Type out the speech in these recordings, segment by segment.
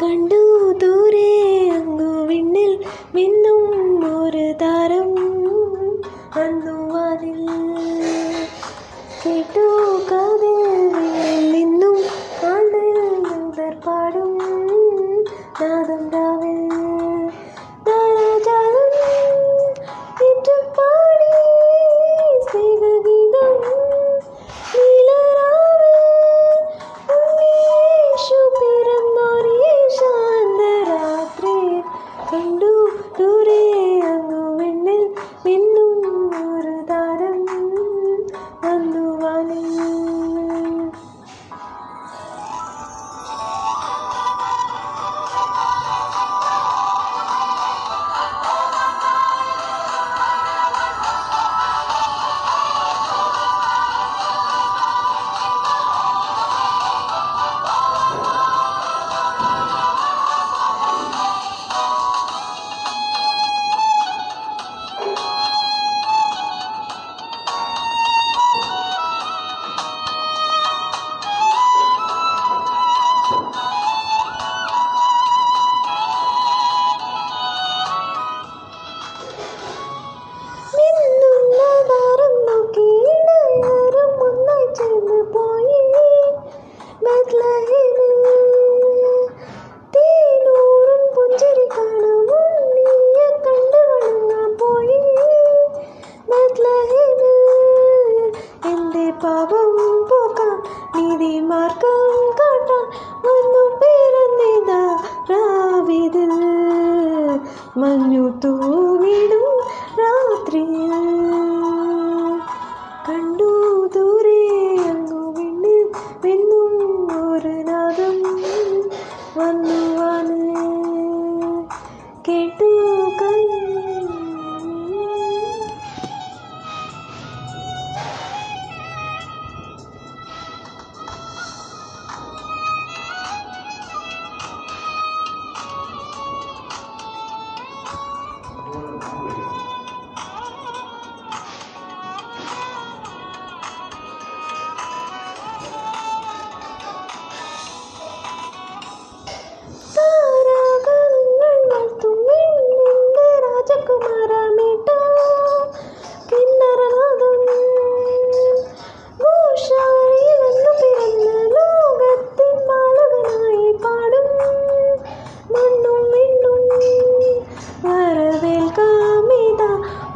കണ്ടു ദൂരെ അങ്ങു വിണ്ണിൽ മിന്നും ഒരു താരം. അന്നു പാപവും പോക്കാം നീതി മാർഗം കാട്ടാൻ വന്നു പേരുന്നിതാ രാവിതിൽ മഞ്ഞു തൂ തന്നുവത് കേട്ടു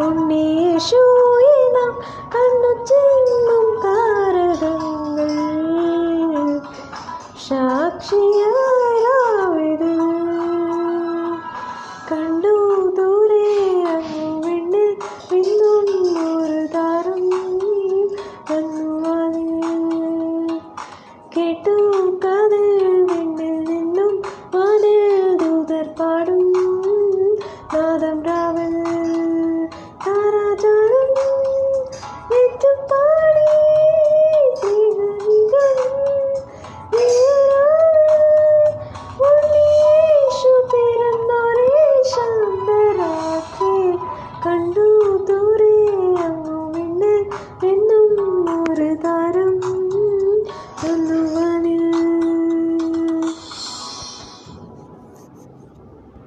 ഉണ്ണീശോയെ നാം കണ്ണു ചെന്നും സാക്ഷിയാ to buy.